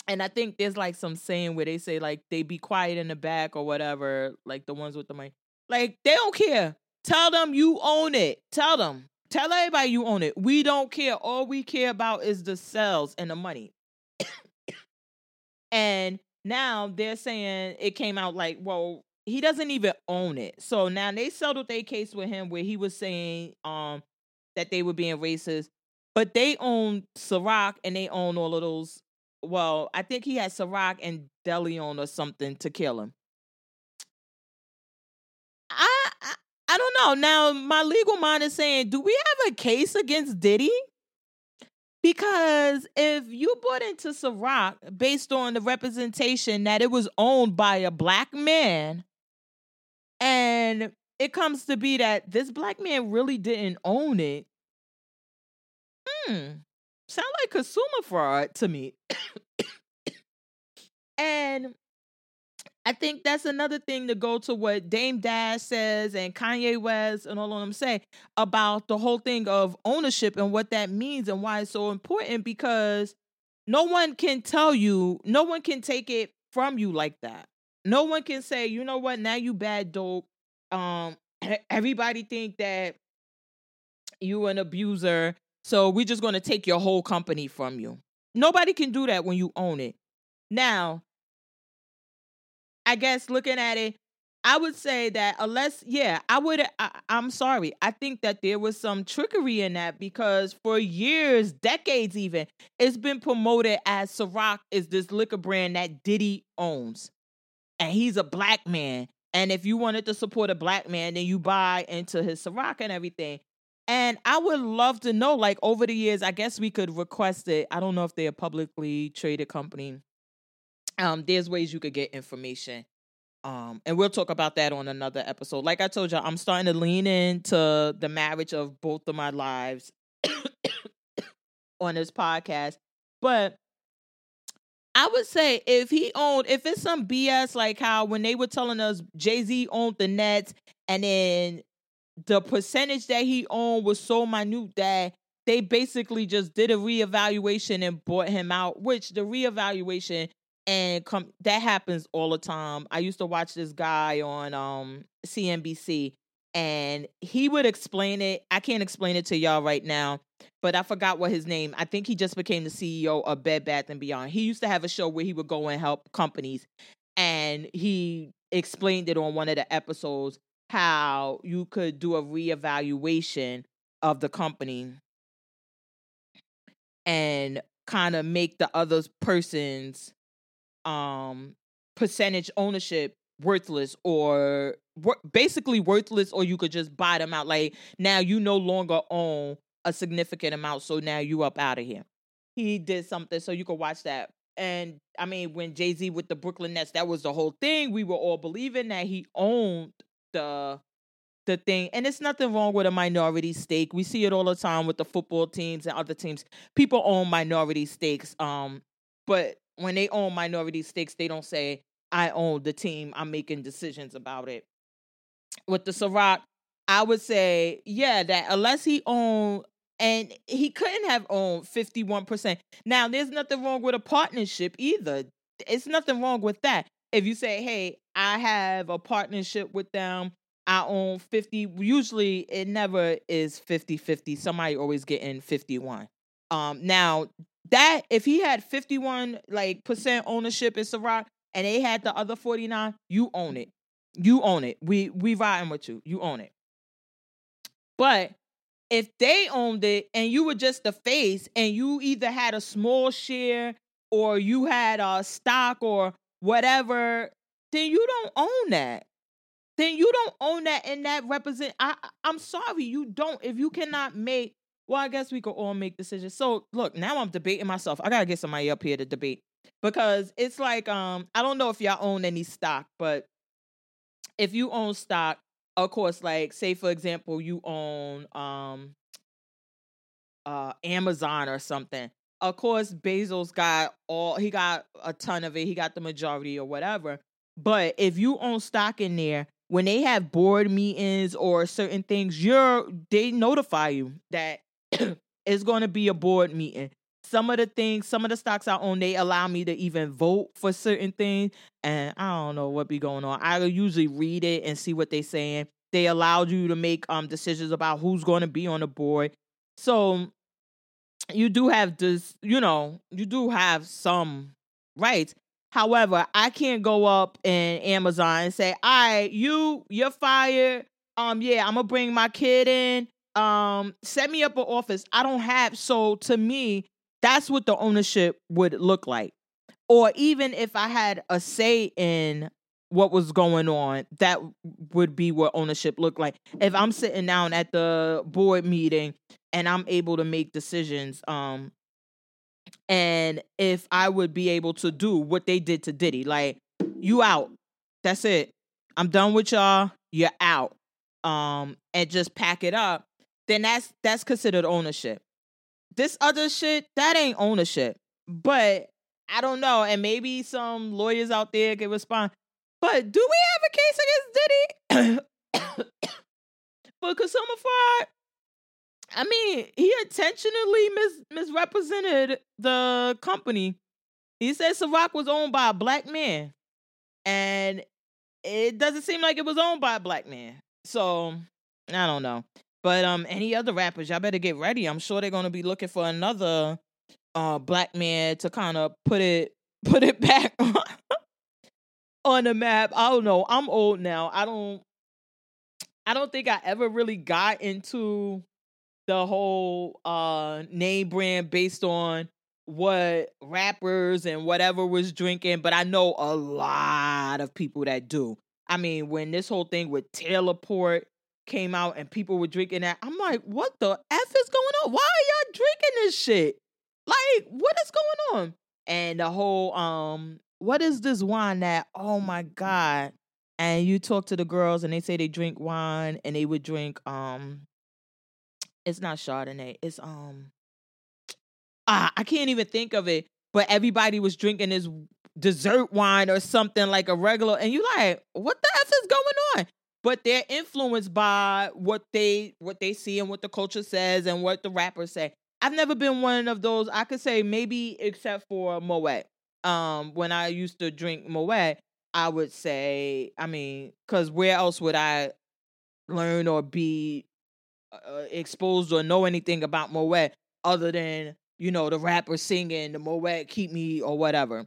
And I think there's like some saying where they say like they be quiet in the back or whatever, like the ones with the money. Like they don't care. Tell them you own it. Tell them. Tell everybody you own it. We don't care. All we care about is the sales and the money. and now they're saying it came out like, well, he doesn't even own it. So now they settled their case with him where he was saying um that they were being racist, but they own Ciroc and they own all of those. Well, I think he had Ciroc and DeLeon or something to kill him. I, I I don't know. Now my legal mind is saying, do we have a case against Diddy? Because if you bought into Ciroc based on the representation that it was owned by a black man, and it comes to be that this black man really didn't own it. Hmm. Sound like consumer fraud to me. and I think that's another thing to go to what Dame Dash says and Kanye West and all of them say about the whole thing of ownership and what that means and why it's so important because no one can tell you, no one can take it from you like that. No one can say, you know what, now you bad dope. Um, everybody think that you an abuser, so we're just gonna take your whole company from you. Nobody can do that when you own it. Now, I guess looking at it, I would say that unless, yeah, I would. Uh, I, am sorry. I think that there was some trickery in that because for years, decades even, it's been promoted as Ciroc is this liquor brand that Diddy owns and he's a black man. And if you wanted to support a black man, then you buy into his Ciroc and everything. And I would love to know, like over the years, I guess we could request it. I don't know if they're a publicly traded company. Um, there's ways you could get information. Um, and we'll talk about that on another episode. Like I told you, I'm starting to lean into the marriage of both of my lives on this podcast. But I would say if he owned, if it's some BS like how when they were telling us Jay Z owned the Nets, and then the percentage that he owned was so minute that they basically just did a reevaluation and bought him out. Which the reevaluation and come that happens all the time. I used to watch this guy on um CNBC, and he would explain it. I can't explain it to y'all right now but I forgot what his name. I think he just became the CEO of Bed Bath and Beyond. He used to have a show where he would go and help companies, and he explained it on one of the episodes how you could do a reevaluation of the company and kind of make the other person's um percentage ownership worthless or basically worthless or you could just buy them out like now you no longer own a significant amount. So now you up out of here. He did something, so you could watch that. And I mean, when Jay Z with the Brooklyn Nets, that was the whole thing. We were all believing that he owned the the thing. And it's nothing wrong with a minority stake. We see it all the time with the football teams and other teams. People own minority stakes. Um, but when they own minority stakes, they don't say, I own the team. I'm making decisions about it. With the Ciroc, I would say, yeah, that unless he owned and he couldn't have owned 51%. Now, there's nothing wrong with a partnership either. It's nothing wrong with that. If you say, hey, I have a partnership with them, I own 50, usually it never is 50 50. Somebody always getting 51. Um, now, that if he had 51 like percent ownership in Ciroc and they had the other 49, you own it. You own it. We we riding with you. You own it. But if they owned it and you were just the face and you either had a small share or you had a stock or whatever, then you don't own that. Then you don't own that and that represent I I'm sorry, you don't. If you cannot make well, I guess we could all make decisions. So look, now I'm debating myself. I gotta get somebody up here to debate because it's like um I don't know if y'all own any stock, but if you own stock, of course, like say for example, you own um uh Amazon or something. Of course Bezos got all he got a ton of it. He got the majority or whatever. But if you own stock in there, when they have board meetings or certain things, you're they notify you that it's going to be a board meeting. Some of the things, some of the stocks I own, they allow me to even vote for certain things, and I don't know what be going on. I usually read it and see what they're saying. They allowed you to make um decisions about who's going to be on the board. So you do have this, you know, you do have some rights. However, I can't go up in Amazon and say, "All right, you, you're fired. Um, yeah, I'm gonna bring my kid in. Um, set me up an office." I don't have. So to me, that's what the ownership would look like. Or even if I had a say in what was going on, that would be what ownership looked like. If I'm sitting down at the board meeting and I'm able to make decisions, um, and if I would be able to do what they did to Diddy, like you out, that's it. I'm done with y'all. You're out. Um, and just pack it up. Then that's that's considered ownership. This other shit, that ain't ownership. But I don't know, and maybe some lawyers out there can respond. But do we have a case against Diddy for consumer fraud? I mean, he intentionally mis- misrepresented the company. He said Ciroc was owned by a black man, and it doesn't seem like it was owned by a black man. So I don't know. But um, any other rappers, y'all better get ready. I'm sure they're gonna be looking for another uh black man to kind of put it put it back on the map. I don't know. I'm old now. I don't I don't think I ever really got into the whole uh name brand based on what rappers and whatever was drinking, but I know a lot of people that do. I mean, when this whole thing with Taylor Port came out and people were drinking that, I'm like, what the F is going on? Why are y'all drinking this shit? Like, what is going on? And the whole um what is this wine that, oh my God. And you talk to the girls and they say they drink wine and they would drink um it's not Chardonnay. It's um ah, I can't even think of it. But everybody was drinking this dessert wine or something like a regular, and you like, what the f is going on? But they're influenced by what they what they see and what the culture says and what the rappers say. I've never been one of those. I could say maybe except for Moet um when I used to drink Moet, I would say, I mean, because where else would I learn or be uh, exposed or know anything about Moet other than you know the rapper singing the Moet keep me or whatever.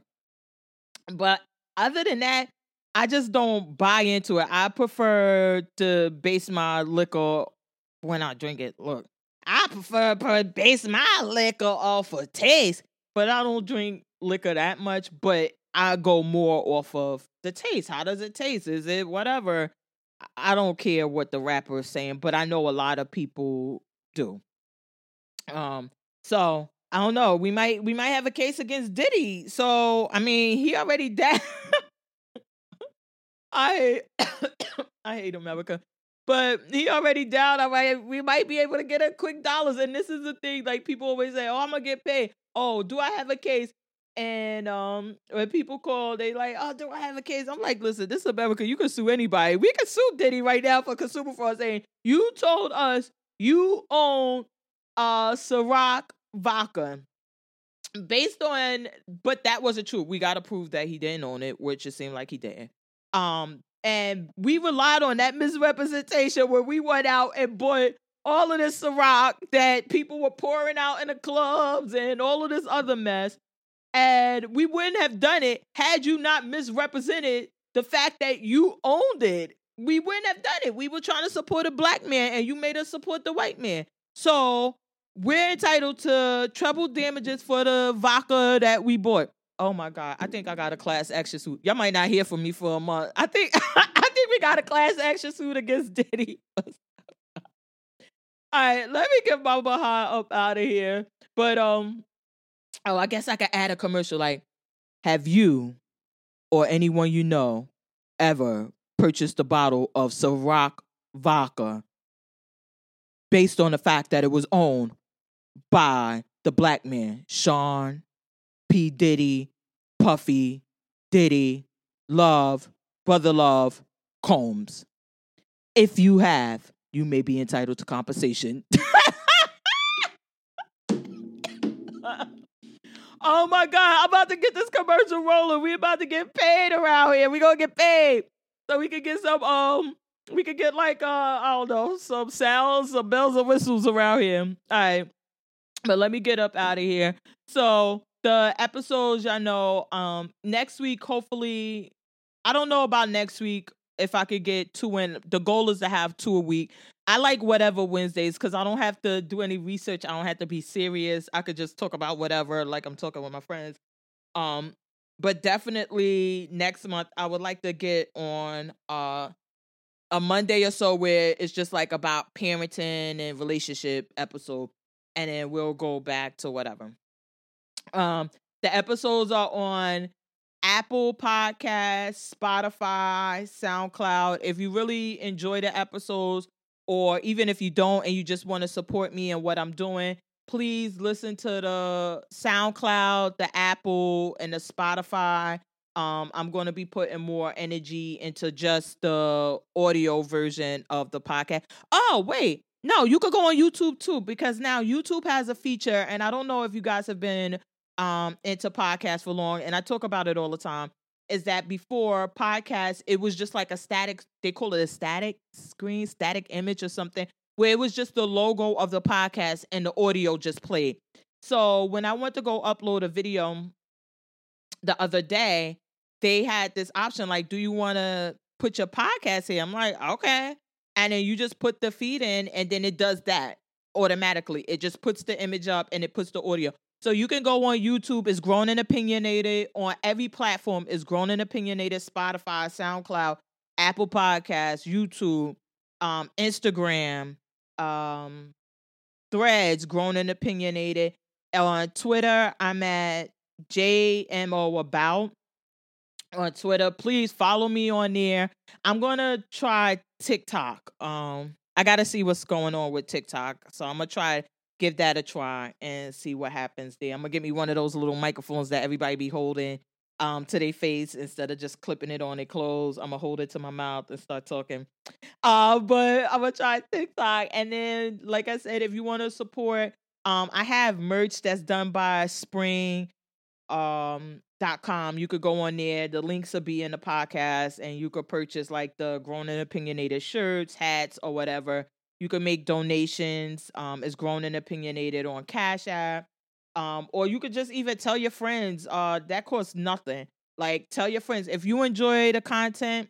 But other than that, I just don't buy into it. I prefer to base my liquor when I drink it. Look, I prefer to base my liquor off of taste, but I don't drink liquor that much, but I go more off of the taste. How does it taste? Is it whatever? I don't care what the rapper is saying, but I know a lot of people do. Um, so I don't know. We might we might have a case against Diddy. So I mean, he already dead. I I hate America. But he already down. All right, we might be able to get a quick dollars. And this is the thing, like people always say, "Oh, I'm gonna get paid." Oh, do I have a case? And um, when people call, they like, oh, do I have a case? I'm like, listen, this is America. You can sue anybody. We can sue Diddy right now for consumer fraud, saying you told us you own uh Ciroc vodka. Based on, but that wasn't true. We got to prove that he didn't own it, which it seemed like he didn't. Um, and we relied on that misrepresentation where we went out and bought all of this Ciroc that people were pouring out in the clubs and all of this other mess and we wouldn't have done it had you not misrepresented the fact that you owned it. We wouldn't have done it. We were trying to support a black man and you made us support the white man. So we're entitled to treble damages for the vodka that we bought. Oh my God. I think I got a class action suit. Y'all might not hear from me for a month. I think I think we got a class action suit against Diddy. All right, let me get my behind up out of here. But um, oh, I guess I could add a commercial. Like, have you or anyone you know ever purchased a bottle of Ciroc vodka based on the fact that it was owned by the black man, Sean P. Diddy, Puffy, Diddy, Love, Brother Love, Combs. If you have, you may be entitled to compensation. oh my God, I'm about to get this commercial rolling. We about to get paid around here. We gonna get paid. So we can get some um we could get like uh I don't know, some sounds, some bells and whistles around here. All right. But let me get up out of here. So the episodes I know um next week hopefully I don't know about next week if I could get two in. The goal is to have two a week. I like whatever Wednesdays because I don't have to do any research. I don't have to be serious. I could just talk about whatever, like I'm talking with my friends. Um, but definitely next month I would like to get on uh a Monday or so where it's just like about parenting and relationship episode, and then we'll go back to whatever. Um, the episodes are on Apple Podcasts, Spotify, SoundCloud. If you really enjoy the episodes, or even if you don't and you just want to support me and what I'm doing, please listen to the SoundCloud, the Apple, and the Spotify. Um, I'm going to be putting more energy into just the audio version of the podcast. Oh, wait. No, you could go on YouTube too because now YouTube has a feature, and I don't know if you guys have been um into podcasts for long, and I talk about it all the time. Is that before podcasts, it was just like a static, they call it a static screen, static image or something, where it was just the logo of the podcast and the audio just played. So when I went to go upload a video the other day, they had this option like, do you want to put your podcast here? I'm like, okay. And then you just put the feed in, and then it does that automatically. It just puts the image up and it puts the audio. So you can go on YouTube. It's grown and opinionated on every platform. It's grown and opinionated. Spotify, SoundCloud, Apple Podcasts, YouTube, um, Instagram, um, Threads, grown and opinionated. On Twitter, I'm at JMO About on Twitter. Please follow me on there. I'm gonna try TikTok. Um, I gotta see what's going on with TikTok, so I'm gonna try give that a try and see what happens there. I'm gonna get me one of those little microphones that everybody be holding um to their face instead of just clipping it on their clothes. I'm gonna hold it to my mouth and start talking. Uh, but I'm gonna try TikTok, and then like I said, if you want to support, um, I have merch that's done by Spring um dot com you could go on there the links will be in the podcast and you could purchase like the grown and opinionated shirts hats or whatever you can make donations um it's grown and opinionated on cash app um or you could just even tell your friends uh that costs nothing like tell your friends if you enjoy the content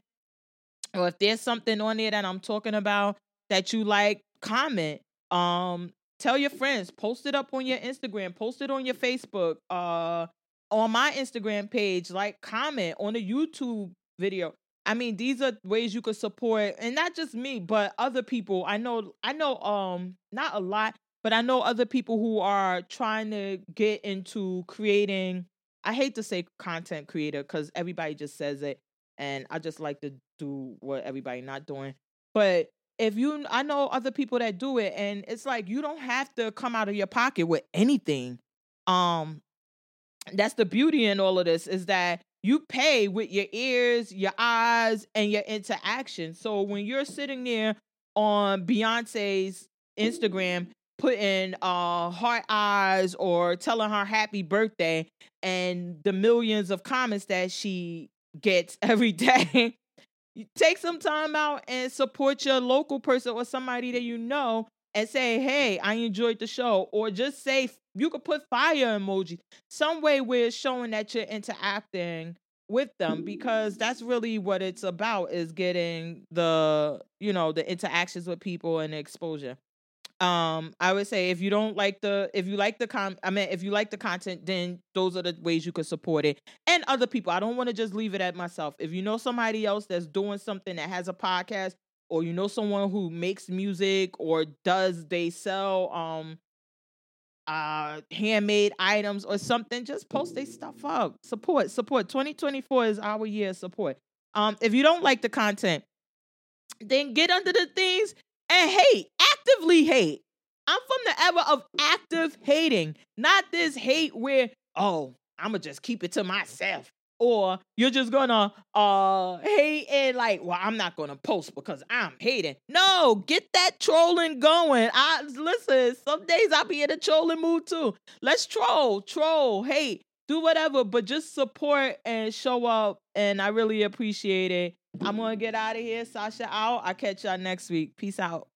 or if there's something on there that i'm talking about that you like comment um tell your friends post it up on your instagram post it on your facebook uh on my Instagram page, like comment on a YouTube video. I mean, these are ways you could support and not just me, but other people. I know I know um not a lot, but I know other people who are trying to get into creating I hate to say content creator cuz everybody just says it and I just like to do what everybody not doing. But if you I know other people that do it and it's like you don't have to come out of your pocket with anything. Um that's the beauty in all of this is that you pay with your ears, your eyes, and your interaction. So when you're sitting there on Beyonce's Instagram putting uh heart eyes or telling her happy birthday and the millions of comments that she gets every day take some time out and support your local person or somebody that you know and say, hey, I enjoyed the show. Or just say, you could put fire emoji, some way where it's showing that you're interacting with them because that's really what it's about is getting the you know the interactions with people and the exposure um i would say if you don't like the if you like the com i mean if you like the content then those are the ways you could support it and other people i don't want to just leave it at myself if you know somebody else that's doing something that has a podcast or you know someone who makes music or does they sell um uh handmade items or something, just post their stuff up. Support, support. 2024 is our year support. Um, if you don't like the content, then get under the things and hate, actively hate. I'm from the era of active hating, not this hate where, oh, I'ma just keep it to myself or you're just gonna uh hate and like well i'm not gonna post because i'm hating. No get that trolling going. I listen some days i'll be in a trolling mood too. Let's troll troll hate do whatever but just support and show up and i really appreciate it. I'm gonna get out of here. Sasha out. I'll catch y'all next week. Peace out